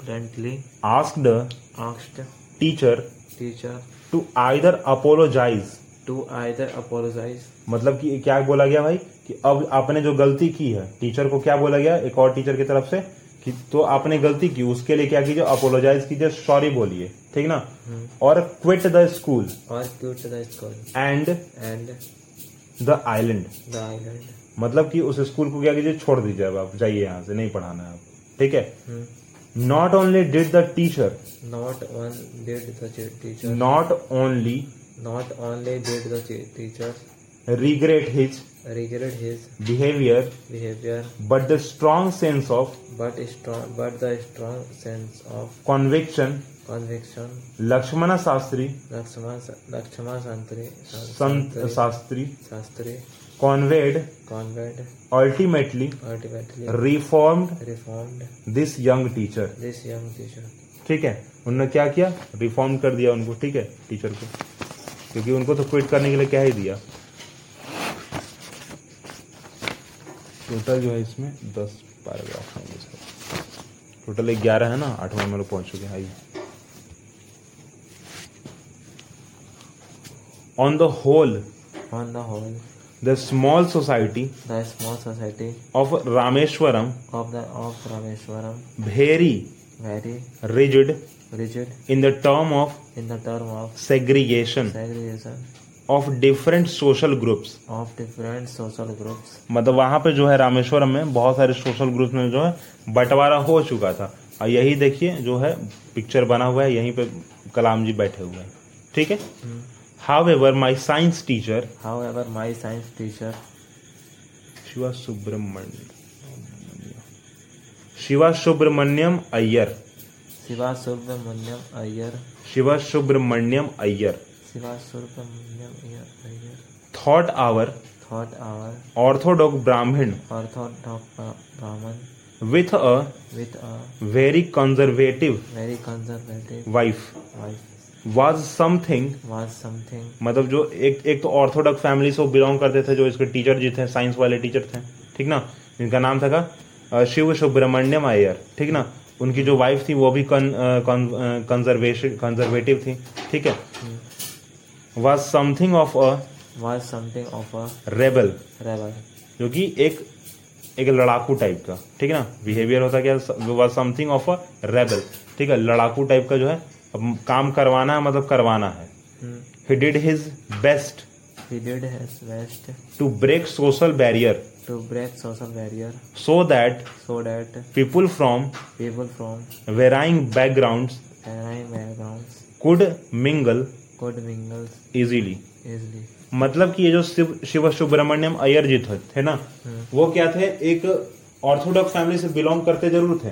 bluntly asked asked teacher teacher to either apologise to either apologise मतलब कि क्या बोला गया भाई? कि अब आपने जो गलती की है टीचर को क्या बोला गया? एक और टीचर की तरफ़ से कि तो आपने गलती की उसके लिए क्या कीजिए अपोलोजाइज कीजिए सॉरी बोलिए ठीक ना? और quit the school or quit the school. And and the island the island. मतलब कि उस स्कूल को क्या कीजिए छोड़ दीजिए अब आप जाइए यहाँ से नहीं पढ़ाना है आप ठीक है. Not only did the teacher not did the ch- teacher. Not only only did the ch- teacher. regret his regret his behavior behavior, but the strong sense of but strong, but the strong sense of conviction conviction. Lakshman Shastri Lakshma, Lakshma Santri, Sant Shastri Shastri conveyed conveyed, ultimately ultimately reformed reformed this young teacher this young teacher. ठीक है उन्होंने क्या किया reform कर दिया उनको ठीक है टीचर को क्योंकि उनको तो क्विट करने के लिए क्या ही दिया टोटल जो है इसमें दस पैराग्राफ होंगे सर टोटल ग्यारह है ना आठवां में लोग पहुँच चुके हैं आइए। On the whole on the whole the small society the small society of Rameshwaram of the of Rameshwaram very very rigid rigid in the term of in the term of segregation segregation of different social groups of different social groups मतलब वहाँ पे जो है रामेश्वरम में बहुत सारे social groups में जो है बंटवारा हो चुका था। और यही देखिए जो है पिक्चर बना हुआ है यहीं पे कलाम जी बैठे हुए हैं। ठीक है? However my science teacher however my science teacher Shiva Subramaniam Shiva Subramaniam Iyer. Shiva Subramaniam Iyer, Shiva Subramaniam Iyer. Thought our thought our orthodox Brahmin orthodox Bra- Brahman. With a with a very conservative very conservative wife wife. Was something was something. मतलब जो एक एक तो Orthodox family से belong करते थे जो इसके टीचर जी थे साइंस वाले टीचर थे ठीक ना? इनका नाम था का शिव सुब्रमण्यम अय्यर ठीक ना? उनकी जो वाइफ थी वो भी कंजर्वेशन कंजर्वेटिव थी ठीक है? Was something of a was something of a rebel rebel जो कि एक एक लड़ाकू टाइप का ठीक है ना? बिहेवियर होता क्या? Was something of a rebel ठीक है? लड़ाकू टाइप का जो है अब काम करवाना है मतलब करवाना है। He did his best he did his best to break social barrier to break social barrier so that so that people from people from varying backgrounds varying backgrounds could mingle could mingle easily. Easily. मतलब कि ये जो शिव शिव सुब्रमण्यम अयर जी थे थे ना वो क्या थे? एक ऑर्थोडॉक्स फैमिली से बिलोंग करते ज़रूर थे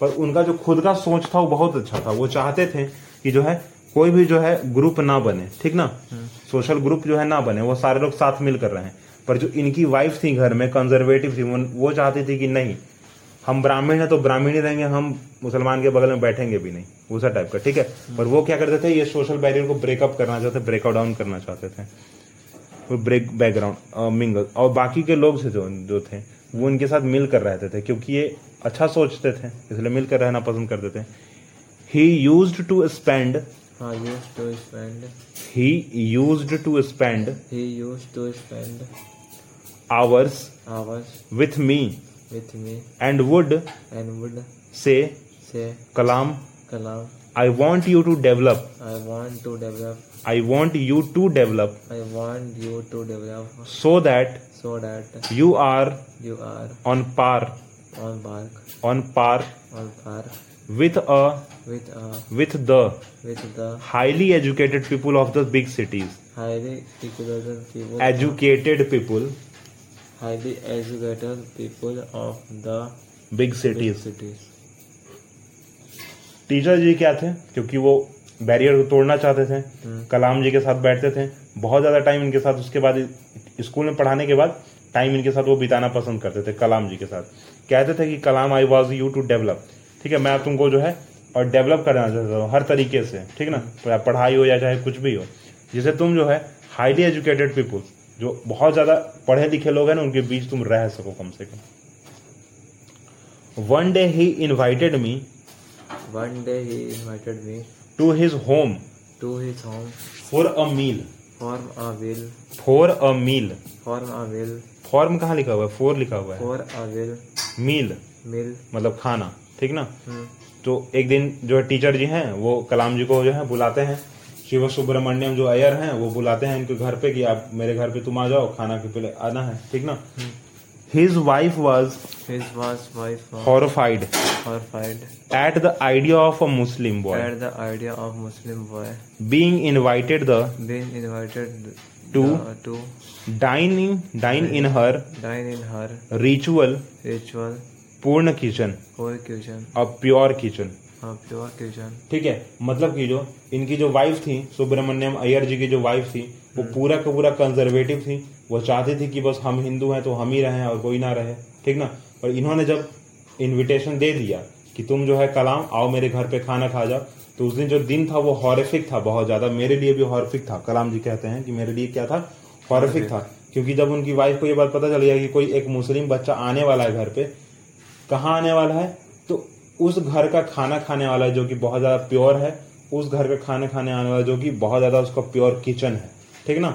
पर उनका जो खुद का सोच था वो बहुत अच्छा था। वो चाहते थे कि जो है कोई भी जो है ग्रुप ना बने ठीक ना? सोशल ग्रुप जो है ना बने वो सारे लोग साथ मिल कर रहे। हैं पर जो इनकी वाइफ थी घर में कंजर्वेटिव थी वो चाहती थी कि नहीं हम ब्राह्मण हैं तो ब्राह्मण ही रहेंगे हम मुसलमान के बगल में बैठेंगे भी नहीं। उसा टाइप का ठीक है? पर वो क्या करते थे ये सोशल बैरियर को ब्रेकअप करना चाहते ब्रेकआउट डाउन करना चाहते थे। वो ब्रेक बैकग्राउंड मिंगल और बाकी के लोग थे जो जो थे वो उनके साथ मिल कर रहते थे क्योंकि ये अच्छा सोचते थे इसलिए मिलकर रहना पसंद करते थे। He used to spend he used to spend spend hours with me with me. And would and would say say Kalam Kalam I want you to develop. I want to develop. I want you to develop I want you to develop so that so that you are you are on par on par on par on par with a with a with the with the highly educated people of the big cities. highly educated people. Educated people. Highly educated people of the big cities. big cities. Teacher ji क्या थे? क्योंकि वो barrier को तोड़ना चाहते थे। हम्म। कलाम जी के साथ बैठते थे। बहुत ज़्यादा टाइम इनके साथ उसके बाद स्कूल में पढ़ाने के बाद टाइम इनके साथ वो बिताना पसंद करते थे कलाम जी के साथ। कहते थे कि Kalam I was you to develop ठीक है मैं तुमको जो है और डेवलप करना चाहता हूँ हर तरीके से। ठीक ना? चाहे पढ़ाई हो या चाहे कुछ भी हो। जिसे तुम जो है हाईली एजुकेटेड पीपुल जो बहुत ज़्यादा पढ़े लिखे लोग हैं ना उनके बीच तुम रह सको कम से कम। One day he invited me one day he invited me to his home to his home for a meal form a will for a meal form a will form कहाँ लिखा हुआ है? फोर लिखा हुआ है। For a will meal meal मतलब खाना। ठीक ना? hmm. तो एक दिन जो है टीचर जी हैं वो कलाम जी को जो है बुलाते हैं। शिव सुब्रमण्यम जो अयर हैं वो बुलाते हैं इनके घर पे कि आप मेरे घर पे तुम आ जाओ खाना के पहले आना है ठीक ना? His wife was his was wife was horrified eight the idea of a Muslim boy eight the idea of Muslim boy. Being invited the invited To? the- to dine in dine in her dine in her ritual ritual पूर्ण kitchen poor kitchen. A pure kitchen a pure kitchen. ठीक है मतलब कि जो इनकी जो wife थी सुब्रमण्यम अय्यर जी की जो वाइफ थी वो पूरा का पूरा कंजर्वेटिव थी। वो चाहती थी कि बस हम हिंदू हैं तो हम ही रहें और कोई ना रहे। ठीक ना? पर इन्होंने जब इनविटेशन दे दिया कि तुम जो है कलाम आओ मेरे घर पे खाना खा जाओ तो उस दिन जो दिन था वो हॉरिफिक था बहुत ज़्यादा। मेरे लिए भी हॉरिफिक था। कलाम जी कहते हैं कि मेरे लिए क्या था? हॉरिफिक था। क्योंकि जब उनकी वाइफ को ये बात पता चल गया कि कोई एक मुस्लिम बच्चा आने वाला है घर पे कहाँ आने वाला है? उस घर का खाना खाने वाला जो कि बहुत ज़्यादा प्योर है उस घर का खाना खाने आने वाला जो कि बहुत ज़्यादा उसका प्योर किचन है। ठीक ना?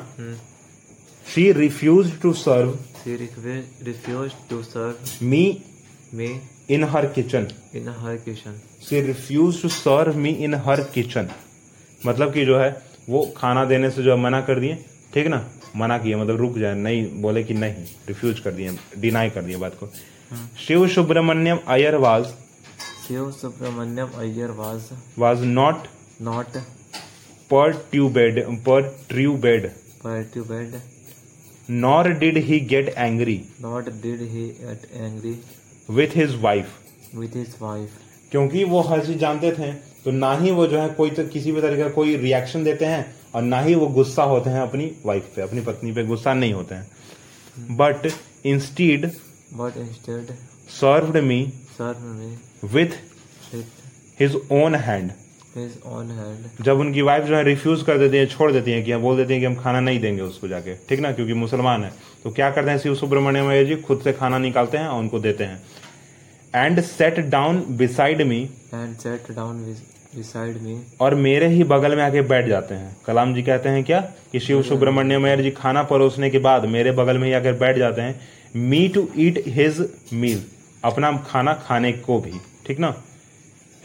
She refuse to serve refu- refused to serve me me in her kitchen in her kitchen. She refuse to serve me in her kitchen मतलब कि जो है वो खाना देने से जो मना कर दिए। ठीक ना? मना किया मतलब रुक जाए नहीं बोले कि नहीं रिफ्यूज कर दिए डिनाई कर दिए बात को। Shiv Subramaniam Iyer was Shiv Subramanyam Iyer was was not not perturbed perturbed perturbed, nor did he get angry nor did he get angry with his wife with his wife. क्योंकि वो हर चीज़ जानते थे तो ना ही वो जो है कोई तो किसी भी तरीके का कोई रिएक्शन देते हैं और ना ही वो गुस्सा होते हैं अपनी वाइफ पे अपनी पत्नी पे गुस्सा नहीं होते हैं। But instead but instead served me served me with his own hand his own hand. जब उनकी वाइफ जो है रिफ्यूज कर देती है छोड़ देती है कि बोल देती है कि हम खाना नहीं देंगे उसको जाके। ठीक ना? क्योंकि मुसलमान है। तो क्या करते हैं शिव सुब्रमण्यम अय्यर जी? खुद से खाना निकालते हैं और उनको देते हैं। And sat down beside me and sat down with, beside me. और मेरे ही बगल में आके बैठ जाते हैं। कलाम जी कहते हैं क्या? कि शिव सुब्रमण्यम अय्यर जी खाना परोसने के बाद मेरे बगल में ही आकर बैठ जाते हैं। मी टू ईट हिज मील अपना खाना खाने को भी। ठीक ना?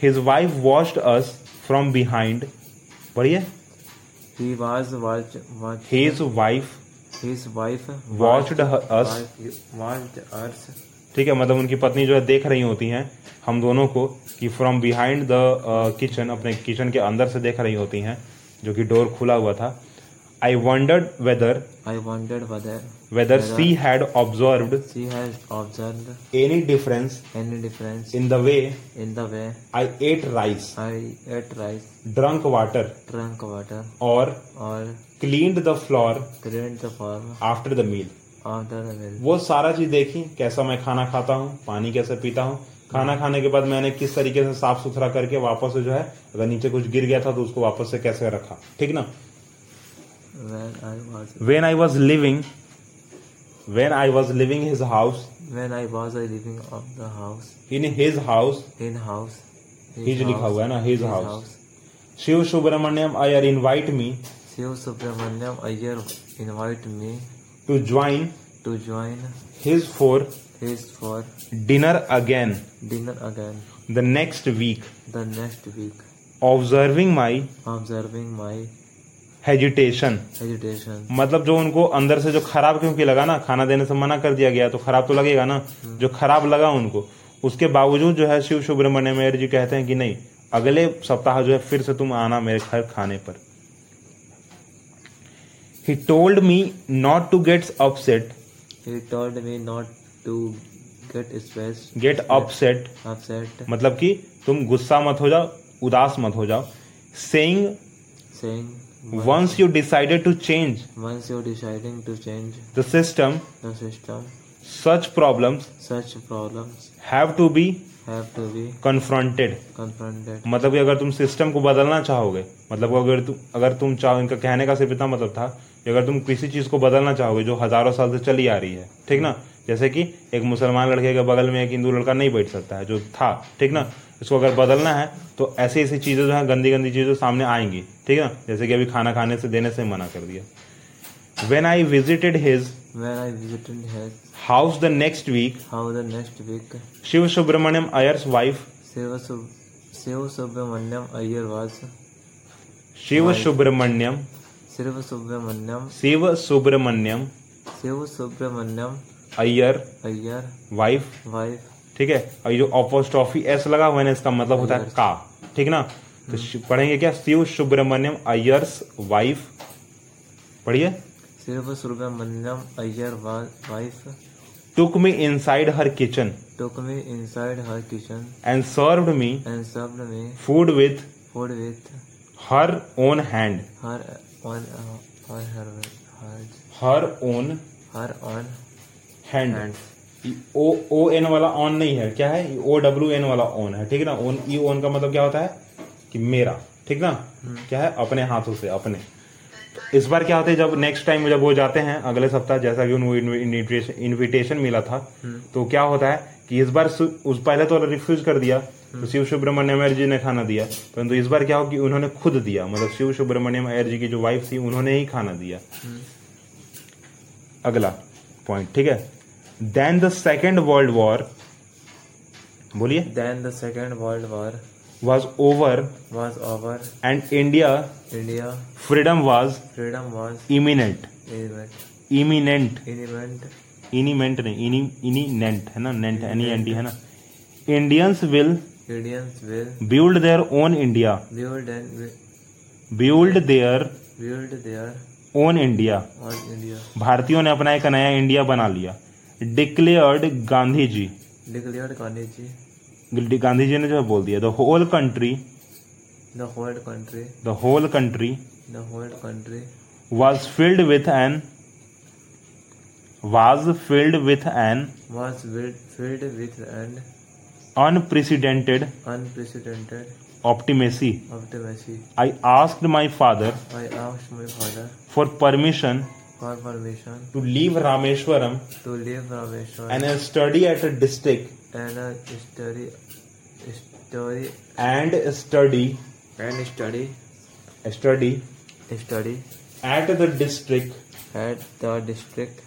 His wife watched us from behind पढ़िए। Was watched watched his wife his wife Watched her- us. watched- watched ठीक है मतलब उनकी पत्नी जो है देख रही होती हैं हम दोनों को कि फ्रॉम बिहाइंड द किचन अपने किचन के अंदर से देख रही होती हैं जो कि डोर खुला हुआ था। I wondered whether I wondered whether she had observed she has observed any difference any difference in the way in the way I ate rice I ate rice, drank water drank water, or or cleaned the floor cleaned the floor after the meal after the meal. वो सारा चीज़ देखी कैसा मैं खाना खाता हूँ पानी कैसे पीता हूँ खाना खाने के बाद मैंने किस तरीके से साफ़ सुथरा करके वापस से जो है अगर नीचे कुछ गिर गया था तो उसको वापस से कैसे रखा ठीक ना When when I was living When I was living his house when I was uh, living of the house in his house in house. His लिखा हुआ है ना, his house. house. Shiv Subramanyam Iyer invite me Shiv Subramanyam Iyer invite me to join to join his for his for dinner again dinner again the next week the next week, observing my observing my hesitation agitation. मतलब जो उनको अंदर से जो खराब क्योंकि लगा ना खाना देने से मना कर दिया गया तो खराब तो लगेगा ना? जो खराब लगा उनको उसके बावजूद जो है शिव सुब्रमण्य मेयर जी कहते हैं कि नहीं अगले सप्ताह जो है फिर से तुम आना मेरे घर खाने पर। He told me not to get upset He told me not to get stressed, get upset upset, मतलब कि तुम गुस्सा मत हो जाओ उदास मत हो जाओ। Saying saying once you decided to change once you're deciding to change the system the system, such problems such problems have to be have to be confronted. confronted. मतलब कि अगर तुम सिस्टम को बदलना चाहोगे मतलब अगर तुम अगर तुम चाहो इनका कहने का सिर्फ़ इतना मतलब था कि अगर तुम किसी चीज़ को बदलना चाहोगे जो हज़ारों साल से चली आ रही है ठीक ना? जैसे कि एक मुसलमान लड़के के बगल में एक हिंदू लड़का नहीं बैठ सकता है जो था ठीक ना? इसको अगर बदलना है तो ऐसी ऐसी चीज़ें जो है गंदी गंदी चीज़ें सामने आएँगी ठीक है ना? जैसे कि अभी खाना खाने से देने से मना कर दिया। When I visited his When I visited his house the next week house the next week, Shiv Subramaniam Iyer's wife Sub- Shiva Subramanyam Iyer was Shiv Subramaniam Shiva Subramanyam Shiv Subramaniam Shiva Subramanyam अय्यर Iyer wife wife ठीक है? और ये जो apostrophe S लगा हुआ है ना इसका मतलब होता है का ठीक ना? तो पढ़ेंगे क्या? शिव सुब्रमण्यम अयर्स वाइफ। पढ़िए। Subramanyam Iyer was wife took me inside her kitchen took me inside her kitchen and served me and served me food with food with her own hand her on uh, on her her her own her on hand O O N वाला on नहीं है। क्या है? O W N वाला on है। ठीक है ना? ओन ई ओन का मतलब क्या होता है? कि मेरा। ठीक ना? क्या है? अपने हाथों से अपने। इस बार क्या होता है? जब नेक्स्ट टाइम जब वो जाते हैं अगले सप्ताह जैसा कि उनको इनविटेशन मिला था तो क्या होता है कि इस बार उस पहले तो रिफ्यूज कर दिया तो शिव सुब्रमण्यम अयर जी ने खाना दिया। परंतु इस बार क्या हो कि उन्होंने खुद दिया। मतलब शिव सुब्रमण्यम अयर जी की जो वाइफ थी उन्होंने ही खाना दिया। अगला पॉइंट ठीक है? Then the second world war बोलिए then the second world war was over was over. And India india freedom was freedom was imminent imminent. Imminent imminent. इनिमेंट नहीं इनी इनिनेंट है ना? नेंट एन एन टी है ना? Indians will indians will build their own India wi- build their build their own India भारतीयों ने अपना एक नया इंडिया बना लिया। डिक्लेयर्ड गांधी जी डिक्लेयर्ड गांधी जी गांधी जी ने जो बोल दिया the whole country the whole country the whole country the whole country was filled with an was filled with an was filled with an unprecedented unprecedented optimism optimism I asked my father I asked my father for permission for permission to leave Rameshwaram to leave Rameshwar and study at a district and a study story and study and study study study at the district at the district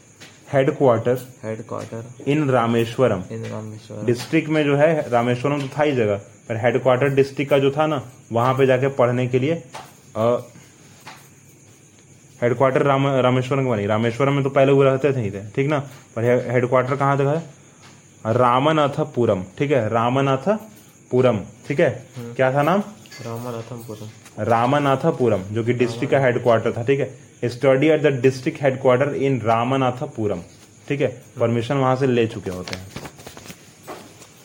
headquarter headquarter in Rameshwaram. in Rameshwar district में जो है रामेश्वरम तो था ही जगह पर headquarter district का जो था ना वहाँ पे जाके पढ़ने के लिए हेडक्वार्टर राम रामेश्वरम का नहीं रामेश्वरम में तो पहले वो रहते थे ही थे ठीक ना? पर हेडक्वार्टर कहाँ तक है? रामनाथपुरम ठीक है? रामनाथपुरम ठीक है? क्या था नाम? Ramanathampuram रामनाथपुरम जो कि डिस्ट्रिक्ट का हेडक्वार्टर था ठीक है? Study at the district headquarter in Ramanathapuram ठीक है? परमिशन वहाँ से ले चुके होते हैं।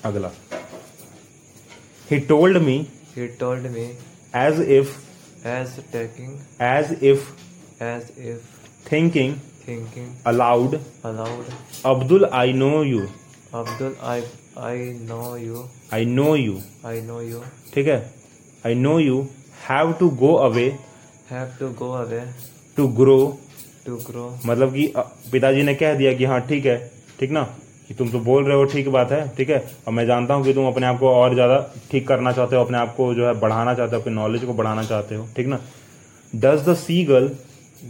अगला। He told me he told me as if as taking as if as if thinking thinking aloud aloud. Abdul I know you Abdul I I know you. I know you I know you. ठीक है? I know you have to go away have to go away. To grow to grow. मतलब कि पिताजी ने कह दिया कि हाँ ठीक है। ठीक ना? कि तुम तो बोल रहे हो ठीक बात है ठीक है? और मैं जानता हूँ कि तुम अपने आप को और ज़्यादा ठीक करना चाहते हो अपने आप को जो है बढ़ाना चाहते हो अपने नॉलेज को बढ़ाना चाहते हो ठीक ना? Does the seagull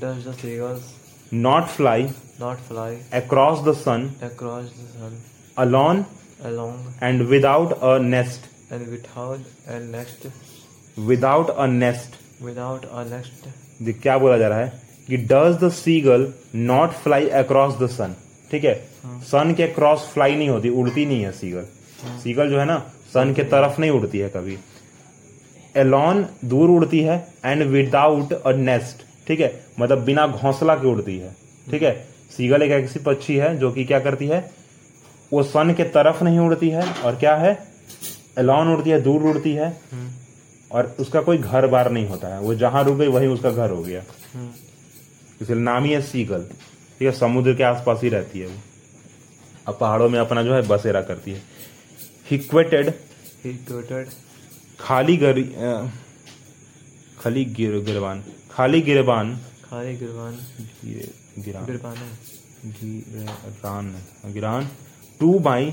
does the seagulls not fly not fly across the sun across the sun. Alone along and without a nest and without a nest. Without a nest without a nest. क्या बोला जा रहा है कि does the seagull not fly across the sun ठीक है? सन के cross fly नहीं होती उड़ती नहीं है सीगल सीगल जो है ना सन के तरफ़ नहीं उड़ती है कभी. एलॉन दूर उड़ती है एंड विदाउट अ नेस्ट ठीक है? मतलब बिना घोंसला के उड़ती है। ठीक है? सीगल एक ऐसी पक्षी है जो कि क्या करती है? वो सन के तरफ़ नहीं उड़ती है और क्या है? एलॉन उड़ती है दूर उड़ती है। और उसका कोई घर बार नहीं होता है। वो जहाँ रुक गई वहीं उसका घर हो गया. इसलिए नाम ही है सीगल। ठीक है? समुद्र के आसपास ही रहती है वो। अब पहाड़ों में अपना जो है बसेरा करती है। हिक्वेटेड quoted खाली गर खाली गिर गिरबान खाली गिरबान Khari Girvan ये Gibran Girvana Gibran Gibran to by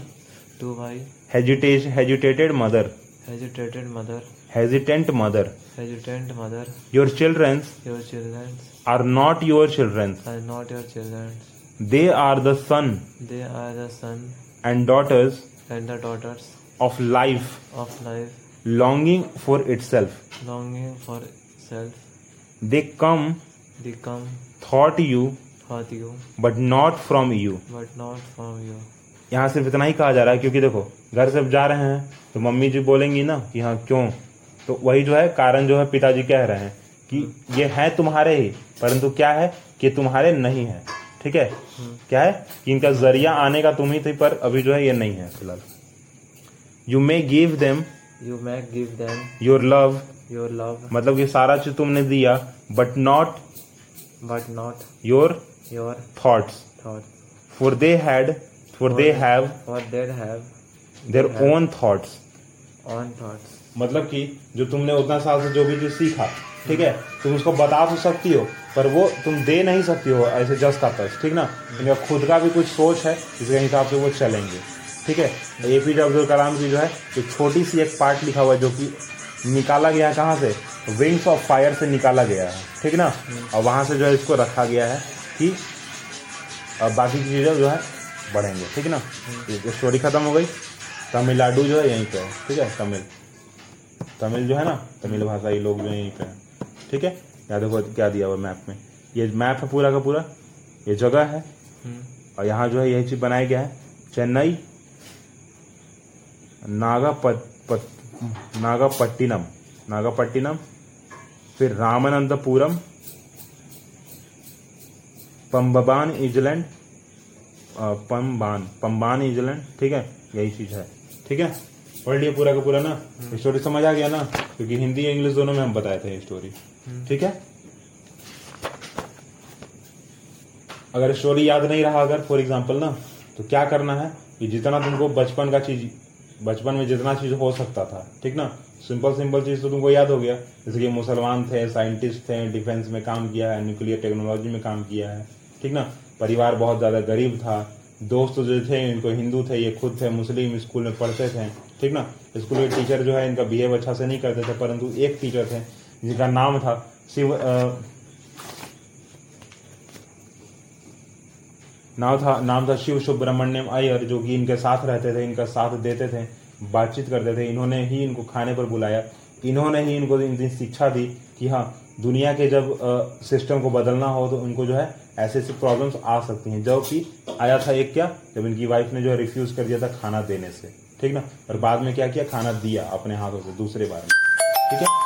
to my hesitate hesitated mother hesitated mother hesitant mother hesitant mother your childrens your children are not your childrens are not your children they are the son they are the son and daughters and the daughters of life of life longing for itself. longing for self They come, they come thought you, for you but not from you. but not from you. यहाँ सिर्फ़ इतना ही कहा जा रहा है क्योंकि देखो घर से जा रहे हैं तो मम्मी जी बोलेंगी ना कि हाँ क्यों? तो वही जो है कारण जो है पिताजी कह रहे हैं कि ये है तुम्हारे ही परंतु क्या है कि तुम्हारे नहीं है ठीक है? क्या है कि इनका ज़रिया आने का तुम ही थी पर अभी जो है ये नहीं है फ़िलहाल। You may give them you may give them your love your love मतलब ये सारा चीज़ तुमने दिया but not but not your your thoughts thoughts. for they had for they have For they have their own thoughts. own thoughts. मतलब कि जो तुमने उतना साल से जो भी चीज़ सीखा ठीक है? तुम उसको बता तो सकती हो पर वो तुम दे नहीं सकती हो ऐसे जस्ट का तस्ट ठीक ना? इनका खुद का भी कुछ सोच है जिसके हिसाब से वो चलेंगे ठीक है? ए पी जे अब्दुल कलाम की जो है एक छोटी सी एक पार्ट लिखा हुआ है जो कि निकाला गया है कहाँ से? विंग्स ऑफ़ फायर से निकाला गया है। ठीक ना? और वहाँ से जो है इसको रखा गया है कि बाकी की चीज़ें जो है बढ़ेंगे। ठीक ना? ये स्टोरी खत्म हो गई। तमिलनाडु जो है यहीं पे है। ठीक है? तमिल। तमिल जो है ना? तमिल भाषाई लोग जो यहीं पे हैं। ठीक है? यहाँ देखो क्या दिया हुआ मैप में। ये मैप है पूरा का पूरा। ये जगह है। Hmm. और यहाँ जो है यही चीज़ बनाया गया है। चेन्नई नागापत पत, नागापट्टिनम नागापट्टिनम फिर रामानंदपुरम पंबबान इजलैंड पम्बान पम्बान इजलैंड ठीक है यही चीज़ है ठीक है? पढ़ लिया पूरा का पूरा ना? स्टोरी समझ आ गया ना? क्योंकि हिंदी इंग्लिश दोनों में हम बताए थे स्टोरी ठीक है? अगर स्टोरी याद नहीं रहा अगर फॉर एग्ज़ाम्पल ना तो क्या करना है? कि जितना तुमको बचपन का चीज़ बचपन में जितना चीज़ हो सकता था, ठीक ना? सिंपल सिंपल चीज़ तो तुमको याद हो गया। जैसे कि मुसलमान थे साइंटिस्ट थे डिफेंस में काम किया है न्यूक्लियर टेक्नोलॉजी में काम किया है, ठीक ना? परिवार बहुत ज़्यादा गरीब था। दोस्त जो थे, इनको हिंदू थे, ये खुद थे, मुस्लिम स्कूल में पढ़ते थे, ठीक ना? स्कूल के टीचर जो है, इनका बिहेव अच्छा से नहीं करते थे, परंतु एक टीचर थे, जिनका नाम था शिव नाम था नाम था शिव सुब्रमण्यम अयर जो कि इनके साथ रहते थे, इनका साथ देते थे, बातचीत करते थे। इन्होंने ही इनको खाने पर बुलाया। इन्होंने ही इनको इनकी शिक्षा दी कि हाँ दुनिया के जब सिस्टम को बदलना हो तो उनको जो है, ऐसे ऐसे प्रॉब्लम्स आ सकती हैं। जो कि आया था एक क्या, जब इनकी वाइफ ने जो है रिफ्यूज कर दिया था खाना देने से। ठीक ना? और बाद में क्या किया? खाना दिया अपने हाथों से, दूसरे बार में। ठीक है?